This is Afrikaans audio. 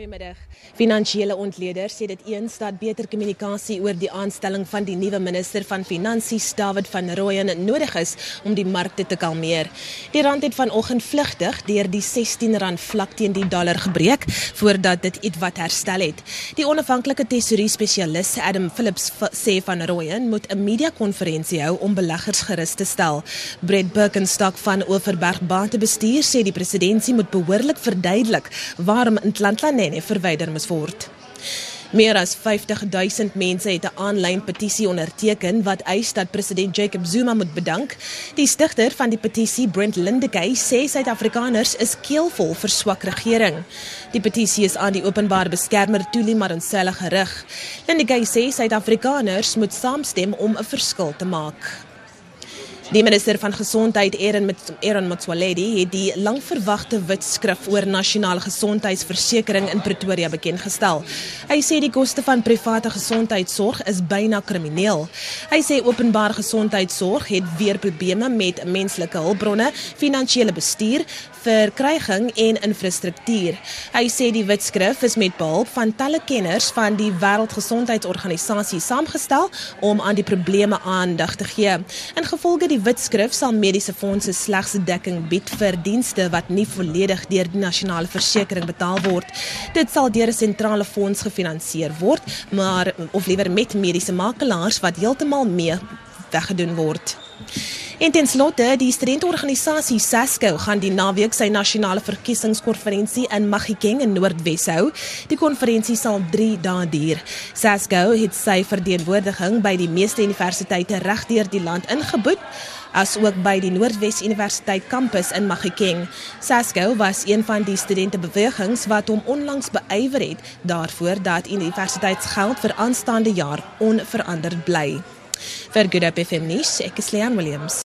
Goeiemiddag. Finansiële ontleeders sê dit eens dat beter kommunikasie oor die aanstelling van die nuwe minister van Finansies, David van Rooyen, nodig is om die markte te kalmeer. Die rand het vanoggend vlugtig deur die R16 vlak teen die dollar gebreek voordat dit ietwat herstel het. Die onafhanklike tesourier spesialis Adam Phillips sê van Rooyen moet 'n media-konferensie hou om beleggers gerus te stel. Brett Birkenstock van Overberg Batebestuur sê die presidentskap moet behoorlik verduidelik waarom Ntlantla Mboweni verwyder moes word. Meer as 50 000 mense het 'n aanlyn petisie onderteken wat eis dat president Jacob Zuma moet bedank. Die stigter van die petisie, Brent Lindekay, sê Suid-Afrikaners is keelvol vir swak regering. Die petisie is aan die openbare beskermer Thuli Madonsela gerig. Lindekay sê Suid-Afrikaners moet saamstem om 'n verskil te maak. Die minister van gesondheid Aaron Aaron Motsoaledi het die lankverwagte wit skrif oor nasionale gesondheidsversekering in Pretoria bekend gestel. Hy sê die koste van private gesondheidsorg is byna krimineel. Hy sê openbare gesondheidsorg het weer probleme met menslike hulpbronne, finansiële bestuur, verkryging en infrastruktuur. Hy sê die wit skrif is met behulp van talle kenners van die Wêreldgesondheidsorganisasie saamgestel om aan die probleme aandag te gee. In gevolge die Die wetskrif sal mediese fondse slegs dekking bied vir dienste wat nie volledig deur die nasionale versekering betaal word. Dit sal deur 'n sentrale fonds gefinansier word, maar of liewer met mediese makelaars wat heeltemal mee weggedoen word. En ten slotte, die studentorganisasie SASCO gaan die naweek sy nasionale verkiesingskonferensie in Magikeng in Noordwes hou. Die konferensie sal 3 dae duur. SASCO het sy verteenwoordiging by die meeste universiteite regdeur die land ingeboet as ook by die Noordwes Universiteit kampus in Magikeng. SASCO was een van die studentebewegings wat hom onlangs beywer het daarvoor dat universiteitsgeld vir aanstaande jaar onveranderd bly. Vir Good Hope FM nuus, ek is Leon Williams.